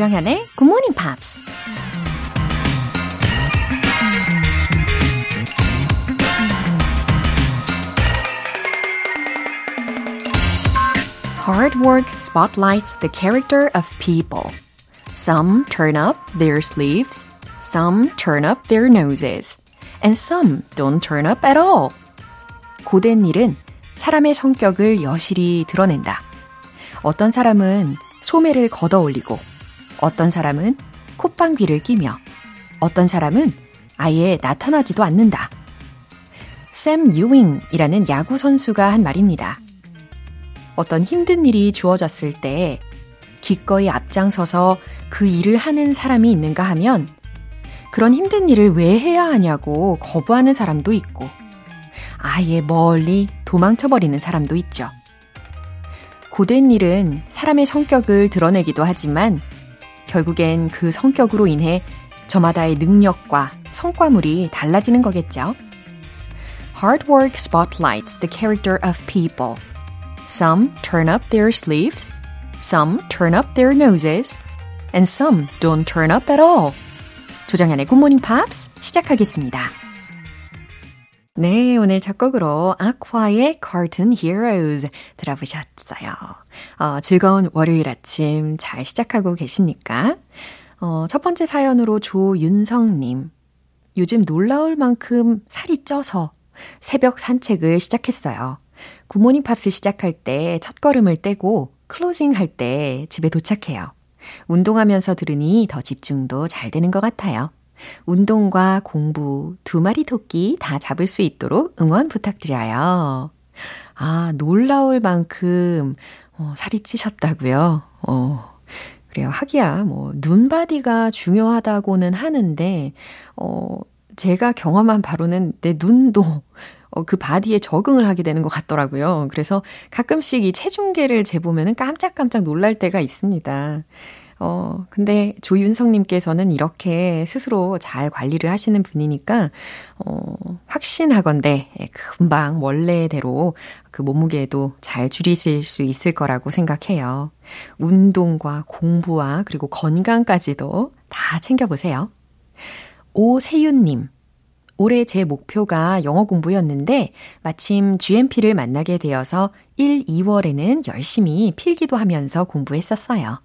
조정현의 Good Morning Pops. Hard work spotlights the character of people. Some turn up their sleeves, some turn up their noses, and some don't turn up at all. 고된 일은 사람의 성격을 여실히 드러낸다. 어떤 사람은 소매를 걷어 올리고, 어떤 사람은 콧방귀를 끼며, 어떤 사람은 아예 나타나지도 않는다. 샘 유잉이라는 야구 선수가 한 말입니다. 어떤 힘든 일이 주어졌을 때 기꺼이 앞장서서 그 일을 하는 사람이 있는가 하면 그런 힘든 일을 왜 해야 하냐고 거부하는 사람도 있고 아예 멀리 도망쳐버리는 사람도 있죠. 고된 일은 사람의 성격을 드러내기도 하지만 결국엔 그 성격으로 인해 저마다의 능력과 성과물이 달라지는 거겠죠. Hard work spotlights the character of people. Some turn up their sleeves, some turn up their noses, and some don't turn up at all. 조정현의 굿모닝 팝스 시작하겠습니다. 네, 오늘 첫 곡으로 아쿠아의 Cartoon Heroes 들어보셨어요. 어, 즐거운 월요일 아침 잘 시작하고 계십니까? 어, 첫 번째 사연으로 조윤성님. 요즘 놀라울 만큼 살이 쪄서 새벽 산책을 시작했어요. 굿모닝 팝스 시작할 때 첫걸음을 떼고 closing 할 때 집에 도착해요. 운동하면서 들으니 더 집중도 잘 되는 것 같아요. 운동과 공부 두 마리 토끼 다 잡을 수 있도록 응원 부탁드려요. 아, 놀라울 만큼 어, 살이 찌셨다고요? 어, 그래요. 하기야, 뭐, 눈바디가 중요하다고는 하는데, 어, 제가 경험한 바로는 내 눈도 어, 그 바디에 적응을 하게 되는 것 같더라고요. 그래서 가끔씩 이 체중계를 재보면은 깜짝깜짝 놀랄 때가 있습니다. 어, 근데 조윤성님께서는 이렇게 스스로 잘 관리를 하시는 분이니까, 어, 확신하건대 예, 금방 원래대로 그 몸무게도 잘 줄이실 수 있을 거라고 생각해요. 운동과 공부와 그리고 건강까지도 다 챙겨보세요. 오세윤님. 올해 제 목표가 영어 공부였는데 마침 GMP를 만나게 되어서 1, 2월에는 열심히 필기도 하면서 공부했었어요.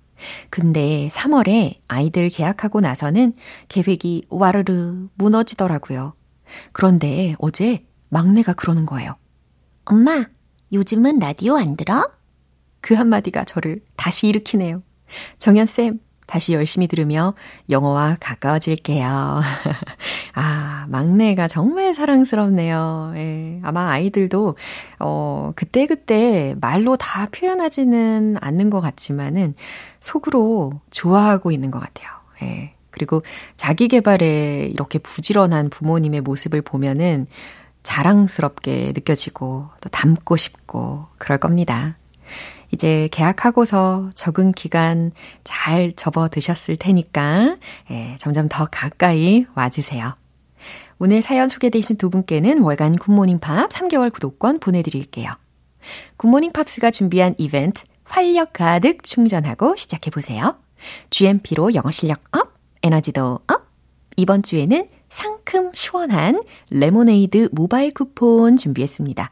근데 3월에 아이들 계약하고 나서는 계획이 와르르 무너지더라고요. 그런데 어제 막내가 그러는 거예요. 엄마, 요즘은 라디오 안 들어? 그 한마디가 저를 다시 일으키네요. 정연쌤, 다시 열심히 들으며 영어와 가까워질게요. 아, 막내가 정말 사랑스럽네요. 예, 아마 아이들도, 어, 그때그때 말로 다 표현하지는 않는 것 같지만은 속으로 좋아하고 있는 것 같아요. 예. 그리고 자기 개발에 이렇게 부지런한 부모님의 모습을 보면은 자랑스럽게 느껴지고 또 닮고 싶고 그럴 겁니다. 이제 계약하고서 적응 기간 잘 접어드셨을 테니까 예, 점점 더 가까이 와주세요. 오늘 사연 소개되신 두 분께는 월간 굿모닝 팝 3개월 구독권 보내드릴게요. 굿모닝 팝스가 준비한 이벤트 활력 가득 충전하고 시작해보세요. GMP로 영어 실력 up, 에너지도 up. 이번 주에는 상큼 시원한 레모네이드 모바일 쿠폰 준비했습니다.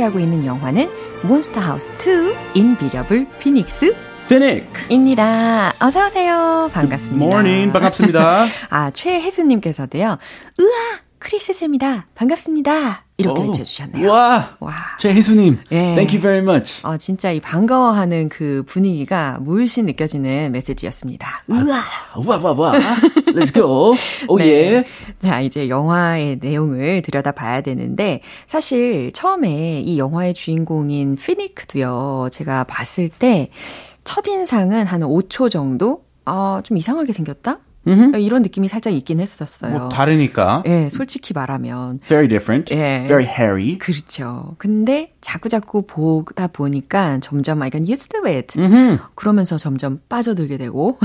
함께하고 있는 영화는 Monster House 2 Invisible Phoenix 입니다. 어서 오세요. 반갑습니다. Morning. 반갑습니다. 아, 최혜수님께서도요. 으아! 크리스 쌤이다. 반갑습니다. 이렇게 오, 외쳐주셨네요. 와, 와. 최혜수님, 예. thank you very much. 어, 진짜 이 반가워하는 그 분위기가 물씬 느껴지는 메시지였습니다. 으아! 와, 와, 와. Let's go. 오, 네. 예. 자, 이제 영화의 내용을 들여다 봐야 되는데, 사실 처음에 이 영화의 주인공인 피니크도요, 제가 봤을 때, 첫인상은 한 5초 정도? 아, 좀 이상하게 생겼다? 이런 느낌이 살짝 있긴 했었어요. 뭐 다르니까. 예, 솔직히 말하면. Very different. 예. Very hairy. 그렇죠. 근데 자꾸자꾸 보다 보니까 점점 I got used to it. 그러면서 점점 빠져들게 되고.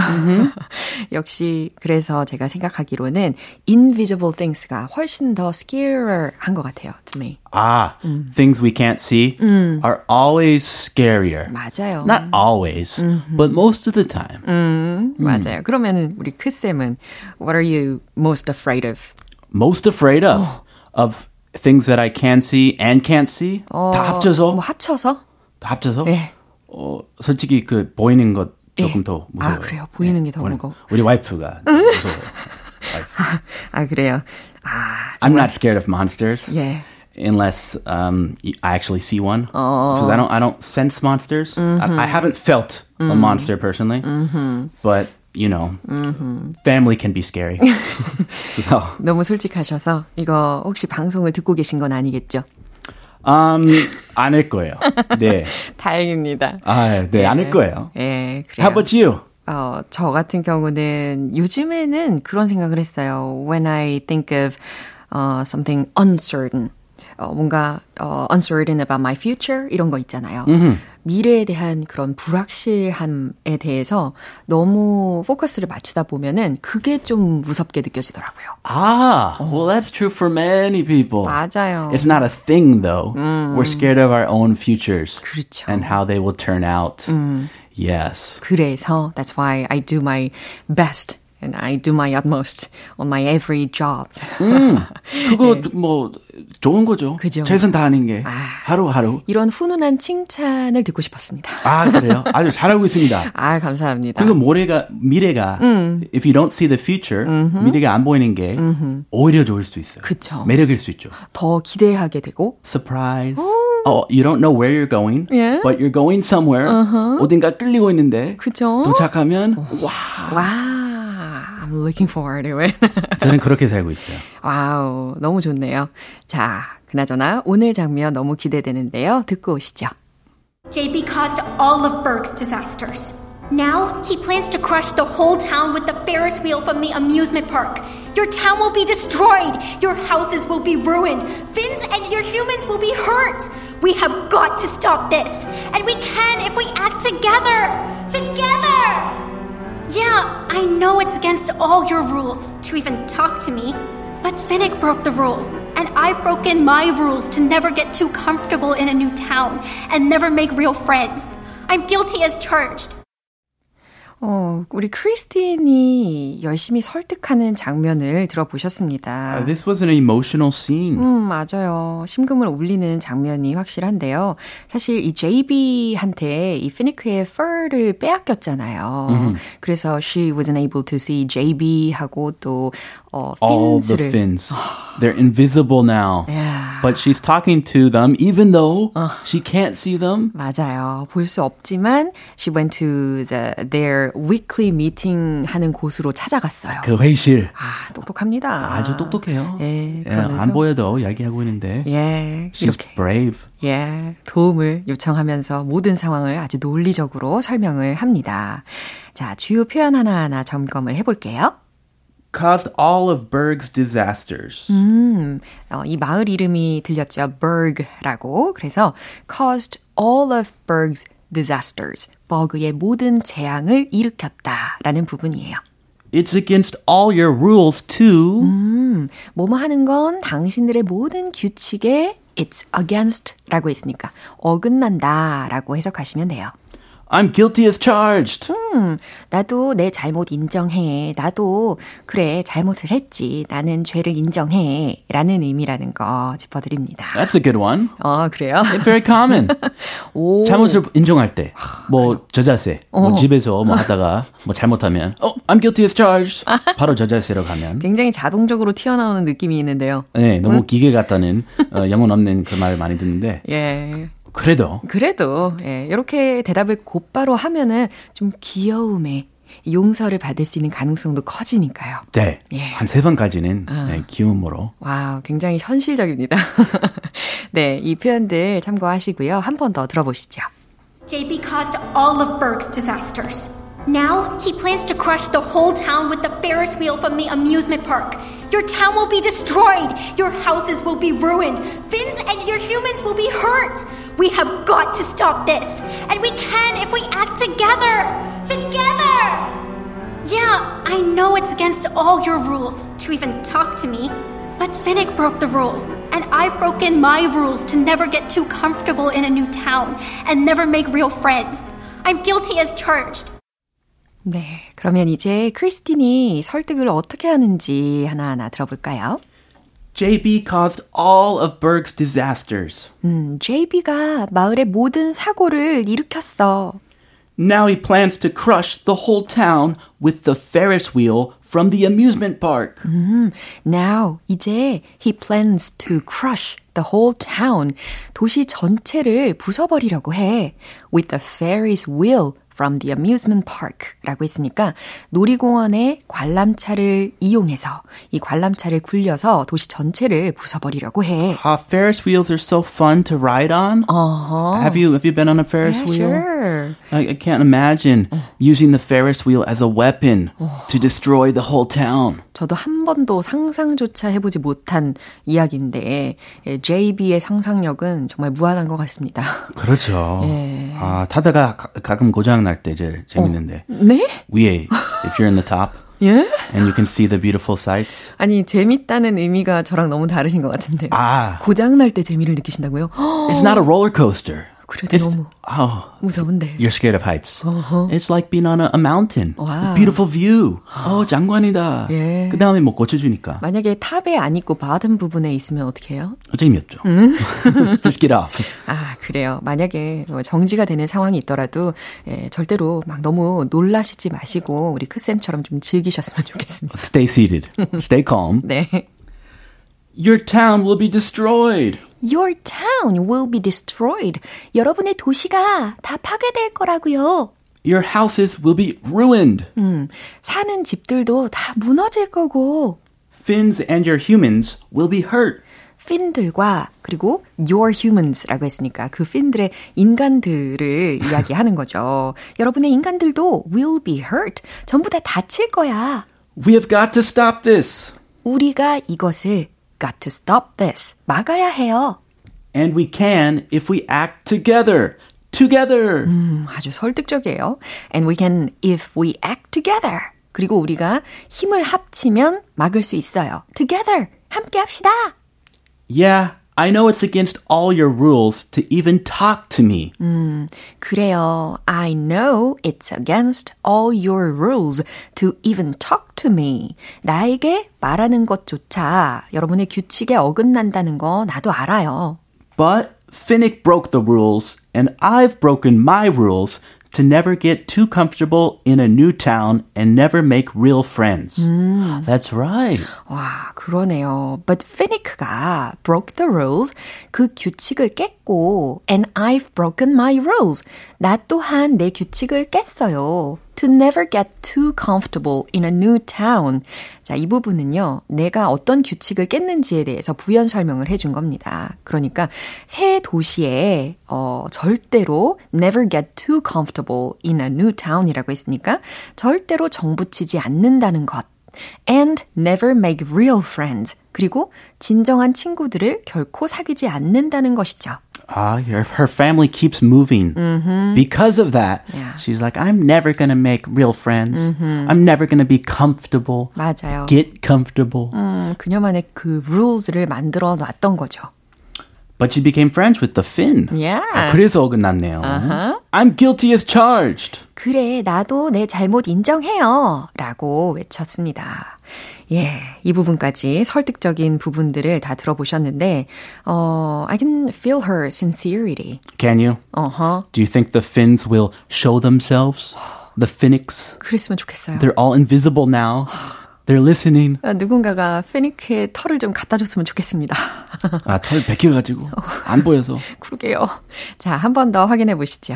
역시 그래서 제가 생각하기로는 invisible things가 훨씬 더 scarier 한 것 같아요. To me. Ah, things we can't see are always scarier. 맞아요. Not always, but most of the time. 맞아요. 그러면은 우리 크 쌤은 what are you most afraid of? Most afraid of of things that I can see and can't see. 다 합쳐서 뭐 합쳐서? 다 합쳐서. 네. 어, 솔직히 그 보이는 것 조금 예. 더 무서워요. 아, 그래요? 보이는 게더 우리- 무거워. 우리 와이프가 무서워요. 와이프. 아, 그래요. 아, I'm not scared of monsters. 예. Unless um, I actually see one, because I don't, I don't sense monsters. I, I haven't felt a monster personally, but you know, family can be scary. so, 너무 솔직하셔서 이거 혹시 방송을 듣고 계신 건 아니겠죠? um, 안할 거예요. 네, 다행입니다. 아, 네, 안할 거예요. 예, 그래요. How about you? 어, 저 같은 경우는 요즘에는 그런 생각을 했어요. When I think of uh, something uncertain. 어, 뭔가 어, uncertain about my future 이런 거 있잖아요. 미래에 대한 그런 불확실함에 대해서 너무 포커스를 맞추다 보면은 그게 좀 무섭게 느껴지더라고요. Ah, well, that's true for many people. 맞아요. It's not a thing though. We're scared of our own futures 그렇죠. and how they will turn out. Yes. 그래서 that's why I do my best and I do my utmost on my every job. 그거 뭐 좋은 거죠. 그죠. 최선 다하는 게 하루하루. 이런 훈훈한 칭찬을 듣고 싶었습니다. 아 그래요? 아주 잘하고 있습니다. 아, 감사합니다. 그리고 모래가 미래가 if you don't see the future 미래가 안 보이는 게 오히려 좋을 수 있어요. 그쵸. 매력일 수 있죠. 더 기대하게 되고 Surprise. Oh, you don't know where you're going, Yeah. but you're going somewhere. 어딘가 끌리고 있는데 그죠? 도착하면 와. 와, looking forward to it. 저는 그렇게 살고 있어요. 와우, 너무 좋네요. 자, 그나저나 오늘 장면 너무 기대되는데요. 듣고 오시죠. JB caused all of Berg's disasters. Now he plans to crush the whole town with the Ferris wheel from the amusement park. Your town will be destroyed. Your houses will be ruined. Vince and your humans will be hurt. We have got to stop this. And we can if we act together. Together! Yeah, I know it's against all your rules to even talk to me. But Finnick broke the rules, and I've broken my rules to never get too comfortable in a new town and never make real friends. I'm guilty as charged. 어, 우리 크리스틴이 열심히 설득하는 장면을 들어보셨습니다. Uh, this was an emotional scene. 음, 맞아요. 심금을 울리는 장면이 확실한데요. 사실 이 JB한테 이 피니크의 fur를 빼앗겼잖아요. 그래서 she wasn't able to see JB하고 또 어, All the fins. They're invisible now. Yeah. But she's talking to them even though she can't see them. 맞아요. 볼 수 없지만 she went to the their weekly meeting 하는 곳으로 찾아갔어요. 그 회실. 아, 똑똑합니다. 아주 똑똑해요. 예, 예, 그러면서 안 보여도 이야기하고 있는데. 예, She's 이렇게 brave. 예, 도움을 요청하면서 모든 상황을 아주 논리적으로 설명을 합니다. 자, 주요 표현 하나하나 점검을 해볼게요. Caused all of Berg's disasters. 음, 어, 이 마을 이름이 들렸죠. Berg라고. 그래서 caused all of Berg's disasters. 버그의 모든 재앙을 일으켰다라는 부분이에요. It's against all your rules too. 음, 뭐뭐 하는 건 당신들의 모든 규칙에 it's against 라고 했으니까 어긋난다 라고 해석하시면 돼요. I'm guilty as charged. 음, 나도 내 잘못 인정해. 나도 그래 잘못을 했지. 나는 죄를 인정해. 라는 의미라는 거 짚어드립니다. That's a good one. 어 그래요? It's very common. 오. 잘못을 인정할 때, 뭐 저자세, 뭐 어. 집에서 뭐 하다가 뭐 잘못하면, oh, I'm guilty as charged. 바로 저자세로 가면. 굉장히 자동적으로 튀어나오는 느낌이 있는데요. 네, 너무 기계 같다는 어, 영혼 없는 그 말 많이 듣는데 예. 그래도 그래도 예, 이렇게 대답을 곧바로 하면은 좀 귀여움에 용서를 받을 수 있는 가능성도 커지니까요. 네, 예. 한세 번까지는 네, 귀여움으로 와우, 굉장히 현실적입니다. 네, 이 표현들 참고하시고요. 한 번 더 들어보시죠. JB caused all of Berg's disasters. Now he plans to crush the whole town with the Ferris wheel from the amusement park. Your town will be destroyed. Your houses will be ruined. Vince and your humans will be hurt. We have got to stop this. And we can if we act together. Together! Yeah, I know it's against all your rules to even talk to me. But Finnick broke the rules, and I've broken my rules to never get too comfortable in a new town and never make real friends. I'm guilty as charged. 네, 그러면 이제 크리스틴이 설득을 어떻게 하는지 하나하나 들어볼까요? JB caused all of Berg's disasters. 음, JB가 마을의 모든 사고를 일으켰어. Now he plans to crush the whole town with the Ferris wheel from the amusement park. Now, 이제 he plans to crush the whole town. 도시 전체를 부숴버리려고 해. With the Ferris wheel from the amusement park 라고 했으니까 놀이공원의 관람차를 이용해서 이 관람차를 굴려서 도시 전체를 부숴버리려고 해. Uh, Ferris wheels are so fun to ride on. Uh-huh. Have you have you been on a Ferris Yeah, wheel? sure. I, I can't imagine using the Ferris wheel as a weapon to destroy the whole town. 저도 한 번도 상상조차 해보지 못한 이야기인데 예, JB의 상상력은 정말 무한한 것 같습니다. 그렇죠. 예. 아, 타다가 가, 가끔 고장 날때 제일 재밌는데. 네? 위에 if you're in the top 예? and you can see the beautiful sights. 아니 재밌다는 의미가 저랑 너무 다르신 것 같은데. 아, 고장 날 때 재미를 느끼신다고요? it's not a roller coaster. 그래도 It's, 너무 oh, 무서운데. You're scared of heights. It's like being on a, a mountain. Wow. A beautiful view. 어, 장관이다. 예. 그 다음에 뭐 고쳐주니까. 만약에 탑에 안 있고 바든 부분에 있으면 어떻게 해요? 재미없죠. Just get off. 아, 그래요. 만약에 뭐 정지가 되는 상황이 있더라도 예, 절대로 막 너무 놀라시지 마시고 우리 크쌤처럼 좀 즐기셨으면 좋겠습니다. Stay seated. Stay calm. 네. Your town will be destroyed. Your town will be destroyed. 여러분의 도시가 다 파괴될 거라고요. Your houses will be ruined. 음, 사는 집들도 다 무너질 거고. Finns and your humans will be hurt. 핀들과 그리고 your humans라고 했으니까 그 핀들의 인간들을 이야기하는 거죠. 여러분의 인간들도 will be hurt. 전부 다 다칠 거야. We have got to stop this. 우리가 이것을 got to stop this. 막아야 해요. And we can if we act together. Together. 음, 아주 설득적이에요. And we can if we act together. 그리고 우리가 힘을 합치면 막을 수 있어요. Together. 함께 합시다. Yeah, I know it's against all your rules to even talk to me. 그래요. I know it's against all your rules to even talk to me. 나에게 말하는 것조차 여러분의 규칙에 어긋난다는 거 나도 알아요. But Finnick broke the rules, and I've broken my rules to never get too comfortable in a new town and never make real friends. That's right. 와, 그러네요. But Finnick가 broke the rules. 그 규칙을 깼고, and I've broken my rules. 나 또한 내 규칙을 깼어요. To never get too comfortable in a new town. 자, 이 부분은요, 내가 어떤 규칙을 깼는지에 대해서 부연 설명을 해준 겁니다. 그러니까, 새 도시에, 어, 절대로 never get too comfortable in a new town이라고 했으니까, 절대로 정붙이지 않는다는 것. and never make real friends. 그리고 진정한 친구들을 결코 사귀지 않는다는 것이죠. Ah, her, her family keeps moving. Because of that, Yeah. she's like, I'm never going to make real friends. I'm never going to be comfortable. 맞아요. Get comfortable. 음, 그녀만의 그 rules를 만들어 놨던 거죠. But she became friends with the Finn. Yeah. 아, 그래서 어긋났네요. Uh-huh. I'm guilty as charged. 그래, 나도 내 잘못 인정해요. 라고 외쳤습니다. 예, 이 부분까지 설득적인 부분들을 다 들어보셨는데, 어, I can feel her sincerity. Can you? Uh-huh. Do you think the Finns will show themselves? The Finnics? 그랬으면 좋겠어요. They're all invisible now. They're listening. 누군가가 페니크의 털을 좀 갖다 줬으면 좋겠습니다. 아, 털 벗겨가지고 안 보여서. 그러게요. 자, 한 번 더 확인해 보시죠.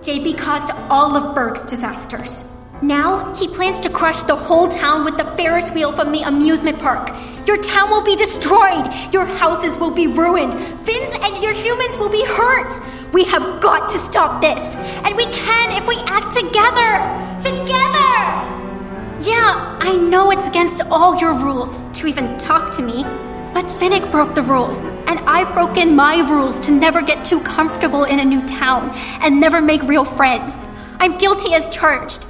JB caused all of Berg's disasters. Now, he plans to crush the whole town with the Ferris wheel from the amusement park. Your town will be destroyed. Your houses will be ruined. Finns and your humans will be hurt. We have got to stop this. And we can if we act together. Together! Yeah, I know it's against all your rules to even talk to me. But Finnick broke the rules, and I've broken my rules to never get too comfortable in a new town and never make real friends. I'm guilty as charged.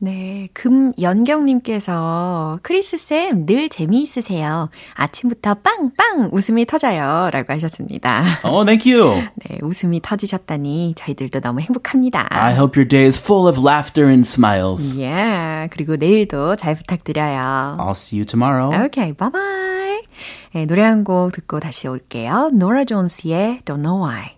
네, 금연경님께서 크리스쌤 늘 재미있으세요. 아침부터 빵빵 웃음이 터져요. 라고 하셨습니다. Oh, thank you. 네, 웃음이 터지셨다니 저희들도 너무 행복합니다. I hope your day is full of laughter and smiles. Yeah, 그리고 내일도 잘 부탁드려요. I'll see you tomorrow. Okay, bye bye. 네, 노래 한 곡 듣고 다시 올게요. 노라 존스의 Don't Know Why.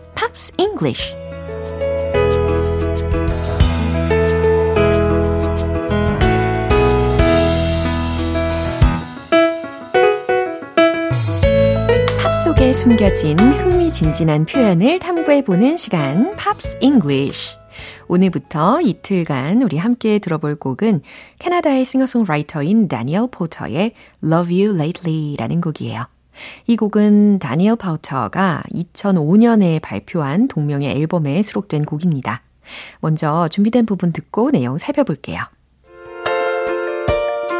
English. 팝 속에 숨겨진 흥미진진한 표현을 탐구해보는 시간 Pops English. 오늘부터 이틀간 우리 함께 들어볼 곡은 캐나다의 싱어송라이터인 다니엘 포터의 Love You Lately라는 곡이에요. 이 곡은 다니엘 파우처가 2005년에 발표한 동명의 앨범에 수록된 곡입니다. 먼저 준비된 부분 듣고 내용 살펴볼게요.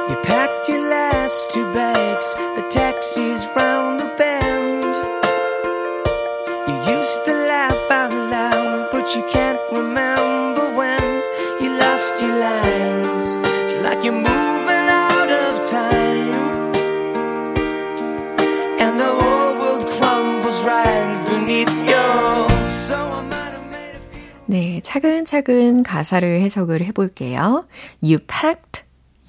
You packed your last two bags, the taxi's round the bend. You used to 차근차근 가사를 해석을 해볼게요. You packed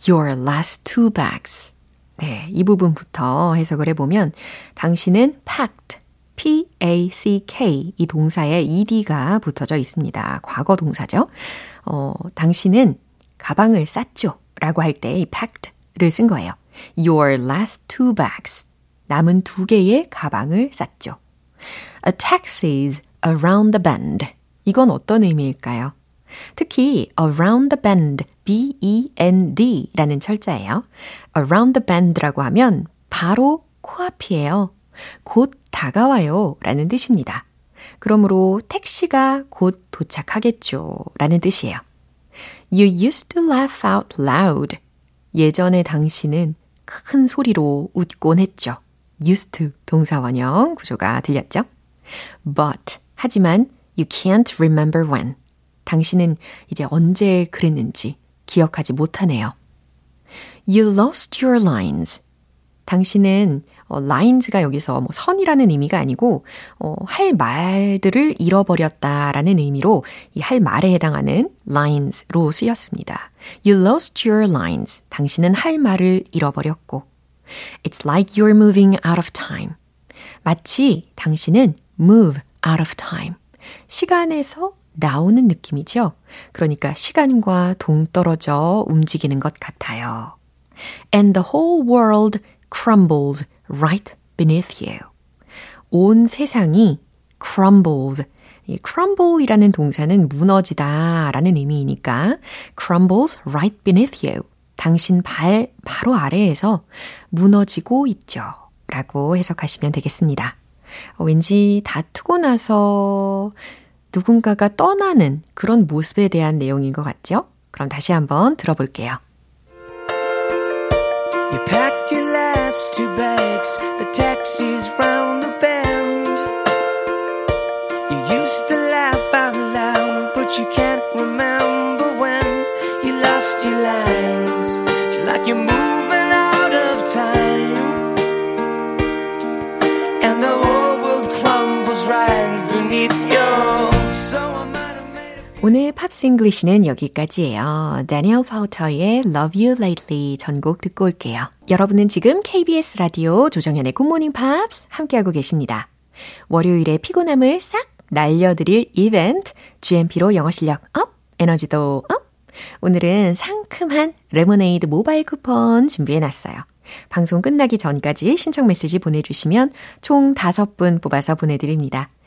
your last two bags. 네, 이 부분부터 해석을 해보면 당신은 packed, P-A-C-K 이 동사에 ed가 붙어져 있습니다. 과거 동사죠. 어, 당신은 가방을 쌌죠. 라고 할 때 이 packed를 쓴 거예요. Your last two bags. 남은 두 개의 가방을 쌌죠. A taxi's around the bend. 이건 어떤 의미일까요? 특히 around the bend, B-E-N-D 라는 철자예요. around the bend라고 하면 바로 코앞이에요. 곧 다가와요 라는 뜻입니다. 그러므로 택시가 곧 도착하겠죠 라는 뜻이에요. You used to laugh out loud. 예전에 당신은 큰 소리로 웃곤 했죠. used to 동사 원형 구조가 들렸죠? But 하지만 you can't remember when. 당신은 이제 언제 그랬는지 기억하지 못하네요. You lost your lines. 당신은 어, lines가 여기서 뭐 선이라는 의미가 아니고 어, 할 말들을 잃어버렸다라는 의미로 이 할 말에 해당하는 lines로 쓰였습니다. You lost your lines. 당신은 할 말을 잃어버렸고 It's like you're moving out of time. 마치 당신은 move out of time. 시간에서 나오는 느낌이죠. 그러니까 시간과 동떨어져 움직이는 것 같아요. And the whole world crumbles right beneath you. 온 세상이 crumbles, 이 crumble이라는 동사는 무너지다 라는 의미이니까 crumbles right beneath you. 당신 발 바로 아래에서 무너지고 있죠. 라고 해석하시면 되겠습니다. 어, 왠지 다투고 나서 누군가가 떠나는 그런 모습에 대한 내용인 것 같죠? 그럼 다시 한번 들어볼게요. You packed your last two bags, the taxi's round the bend. You used to 오늘 Pops English는 여기까지예요. 다니엘 파우터의 Love You Lately 전곡 듣고 올게요. 여러분은 지금 KBS 라디오 조정현의 굿모닝 팝스 함께하고 계십니다. 월요일에 피곤함을 싹 날려드릴 이벤트 GMP로 영어 실력 up, 에너지도 up. 오늘은 상큼한 레모네이드 모바일 쿠폰 준비해놨어요. 방송 끝나기 전까지 신청 메시지 보내주시면 총 5분 뽑아서 보내드립니다.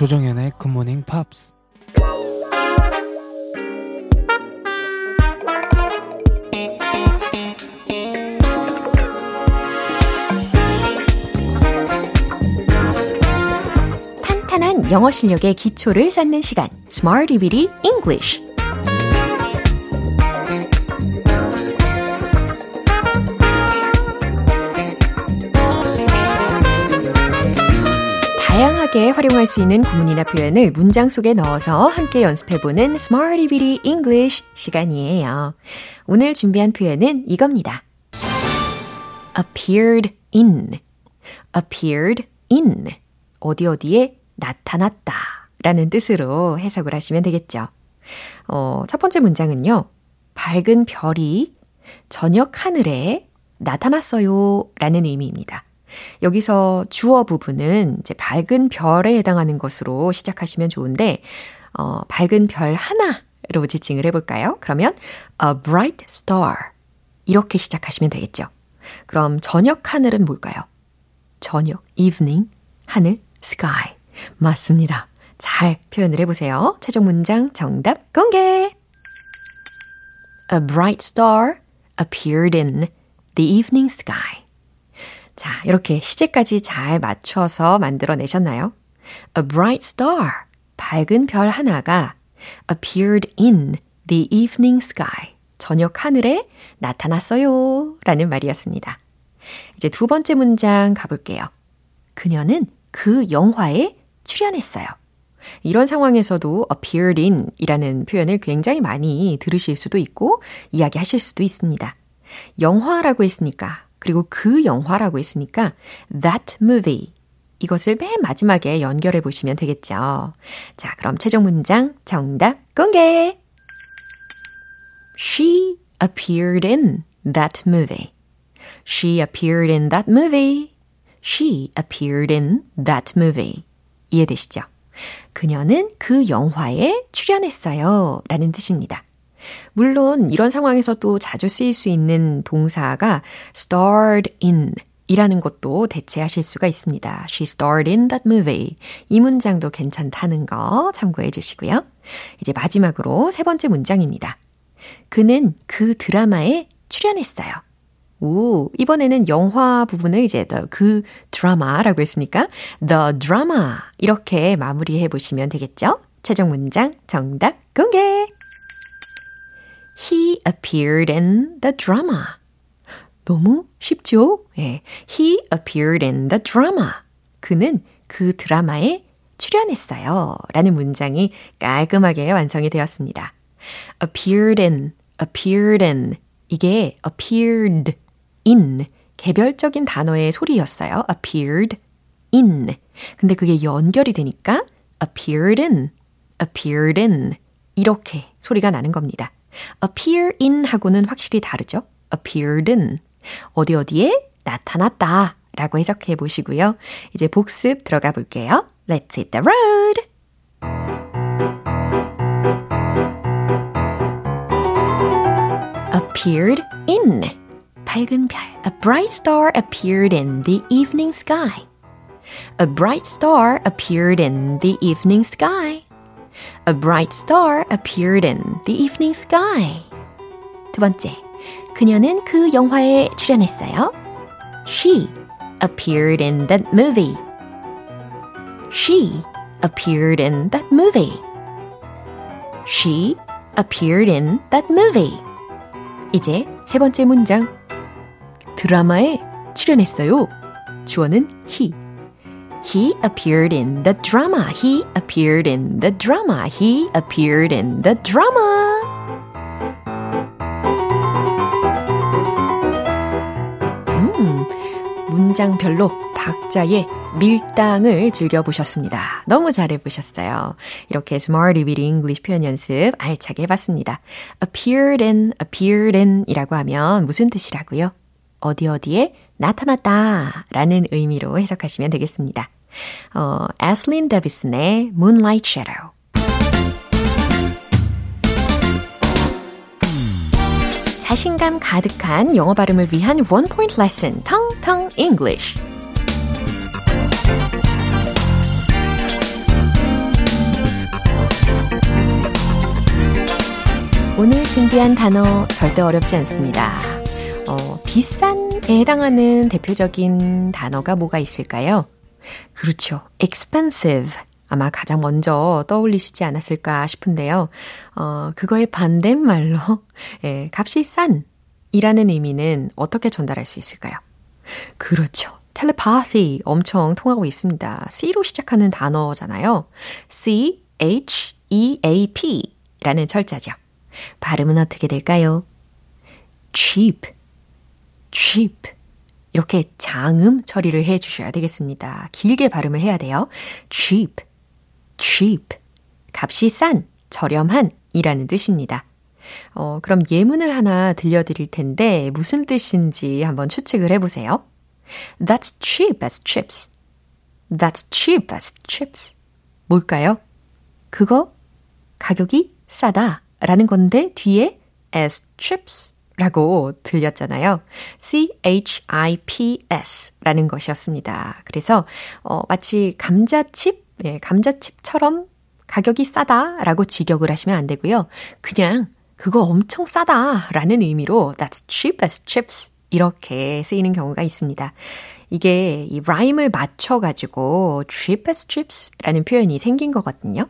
조정현의 굿모닝 팝스 탄탄한 영어 실력의 기초를 쌓는 시간. Smarty Bitty English 다양하게 활용할 수 있는 구문이나 표현을 문장 속에 넣어서 함께 연습해보는 Smarty Bitty English 시간이에요. 오늘 준비한 표현은 이겁니다. appeared in, appeared in, 어디 어디에 나타났다 라는 뜻으로 해석을 하시면 되겠죠. 어, 첫 번째 문장은요. 밝은 별이 저녁 하늘에 나타났어요 라는 의미입니다. 여기서 주어 부분은 이제 밝은 별에 해당하는 것으로 시작하시면 좋은데, 어, 밝은 별 하나로 지칭을 해볼까요? 그러면 a bright star. 이렇게 시작하시면 되겠죠. 그럼 저녁 하늘은 뭘까요? 저녁, evening, 하늘, sky. 맞습니다. 잘 표현을 해보세요. 최종 문장 정답 공개! A bright star appeared in the evening sky. 자, 이렇게 시제까지 잘 맞춰서 만들어내셨나요? A bright star, 밝은 별 하나가 appeared in the evening sky, 저녁 하늘에 나타났어요. 라는 말이었습니다. 이제 두 번째 문장 가볼게요. 그녀는 그 영화에 출연했어요. 이런 상황에서도 appeared in 이라는 표현을 굉장히 많이 들으실 수도 있고 이야기하실 수도 있습니다. 영화라고 했으니까 그리고 그 영화라고 했으니까 that movie 이것을 맨 마지막에 연결해 보시면 되겠죠. 자, 그럼 최종 문장 정답 공개. She appeared in that movie. She appeared in that movie. She appeared in that movie. 이해되시죠? 그녀는 그 영화에 출연했어요. 라는 뜻입니다. 물론 이런 상황에서 또 자주 쓰일 수 있는 동사가 starred in 이라는 것도 대체하실 수가 있습니다. She starred in that movie. 이 문장도 괜찮다는 거 참고해 주시고요. 이제 마지막으로 세 번째 문장입니다. 그는 그 드라마에 출연했어요. 오, 이번에는 영화 부분을 이제 the, 그 드라마라고 했으니까 the drama 이렇게 마무리해 보시면 되겠죠? 최종 문장 정답 공개! He appeared in the drama. 너무 쉽죠? 예. He appeared in the drama. 그는 그 드라마에 출연했어요. 라는 문장이 깔끔하게 완성이 되었습니다. appeared in, appeared in. 이게 appeared in 개별적인 단어의 소리였어요. appeared in. 근데 그게 연결이 되니까 appeared in, appeared in 이렇게 소리가 나는 겁니다. appear in 하고는 확실히 다르죠. appeared in. 어디 어디에 나타났다 라고 해석해 보시고요. 이제 복습 들어가 볼게요. Let's hit the road! appeared in. 밝은 별. A bright star appeared in the evening sky. A bright star appeared in the evening sky. A bright star appeared in the evening sky. 두 번째. 그녀는 그 영화에 출연했어요. She appeared in that movie. She appeared in that movie. She appeared in that movie. 이제 세 번째 문장. 드라마에 출연했어요. 주어는 he. He appeared in the drama. He appeared in the drama. He appeared in the drama. 음, 문장별로 박자의 밀당을 즐겨보셨습니다. 너무 잘해보셨어요. 이렇게 Smart Reading English 표현 연습 알차게 해봤습니다. appeared in, appeared in 이라고 하면 무슨 뜻이라고요? 어디 어디에 나타났다 라는 의미로 해석하시면 되겠습니다. 어, 애슬린 데비슨의 Moonlight Shadow 자신감 가득한 영어 발음을 위한 원 포인트 레슨 텅텅 English 오늘 준비한 단어 절대 어렵지 않습니다. 어, 비싼에 해당하는 대표적인 단어가 뭐가 있을까요? 그렇죠. expensive. 아마 가장 먼저 떠올리시지 않았을까 싶은데요. 어, 그거의 반대말로, 예, 값이 싼 이라는 의미는 어떻게 전달할 수 있을까요? 그렇죠. 텔레파시 엄청 통하고 있습니다. C로 시작하는 단어잖아요. C, H, E, A, P 라는 철자죠. 발음은 어떻게 될까요? cheap, cheap. 이렇게 장음 처리를 해 주셔야 되겠습니다. 길게 발음을 해야 돼요. cheap, cheap. 값이 싼, 저렴한 이라는 뜻입니다. 어, 그럼 예문을 하나 들려드릴 텐데 무슨 뜻인지 한번 추측을 해보세요. That's cheap as chips. That's cheap as chips. 뭘까요? 그거 가격이 싸다 라는 건데 뒤에 as chips 라고 들렸잖아요. C-H-I-P-S 라는 것이었습니다. 그래서, 어, 마치 감자칩, 예, 감자칩처럼 가격이 싸다 라고 직역을 하시면 안 되고요. 그냥 그거 엄청 싸다 라는 의미로 that's cheap as chips 이렇게 쓰이는 경우가 있습니다. 이게 이 라임을 맞춰가지고 cheap as chips라는 표현이 생긴 거거든요.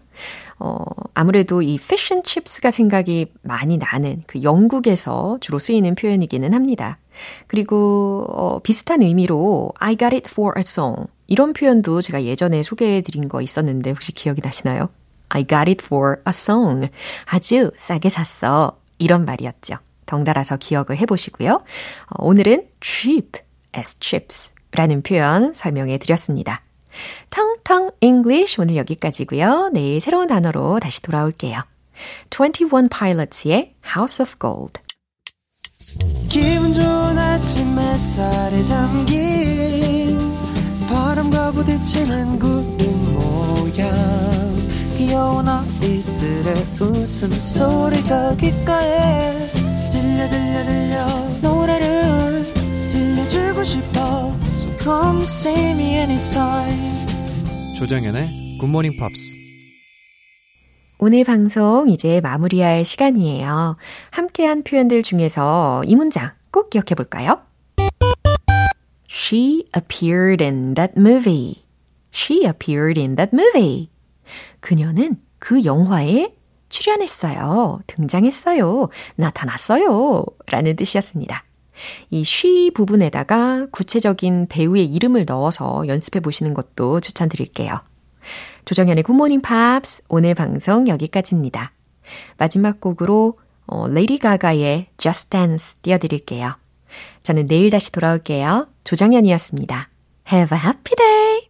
어, 아무래도 이 fish and chips가 생각이 많이 나는 그 영국에서 주로 쓰이는 표현이기는 합니다. 그리고 어, 비슷한 의미로 I got it for a song 이런 표현도 제가 예전에 소개해 드린 거 있었는데 혹시 기억이 나시나요? I got it for a song. 아주 싸게 샀어. 이런 말이었죠. 덩달아서 기억을 해보시고요. 어, 오늘은 cheap as chips 라는 표현 설명해 드렸습니다. 텅텅 English 오늘 여기까지고요. 내일 새로운 단어로 다시 돌아올게요. 21 Pilots의 House of Gold. 기분 좋은 아침 햇살에 담긴 바람과 부딪히는 구름 모양 귀여운 아이들의 웃음소리가 귓가에 들려 들려 들려 노래를 들려주고 싶어 come see me anytime 조정연의 굿모닝 팝스 오늘 방송 이제 마무리할 시간이에요. 함께한 표현들 중에서 이 문장 꼭 기억해 볼까요? She appeared in that movie. She appeared in that movie. 그녀는 그 영화에 출연했어요. 등장했어요. 나타났어요. 라는 뜻이었습니다. 이 she 부분에다가 구체적인 배우의 이름을 넣어서 연습해 보시는 것도 추천드릴게요. 조정현의 굿모닝 팝스 오늘 방송 여기까지입니다. 마지막 곡으로 어, 레이디 가가의 Just Dance 띄워드릴게요. 저는 내일 다시 돌아올게요. 조정연이었습니다. Have a happy day!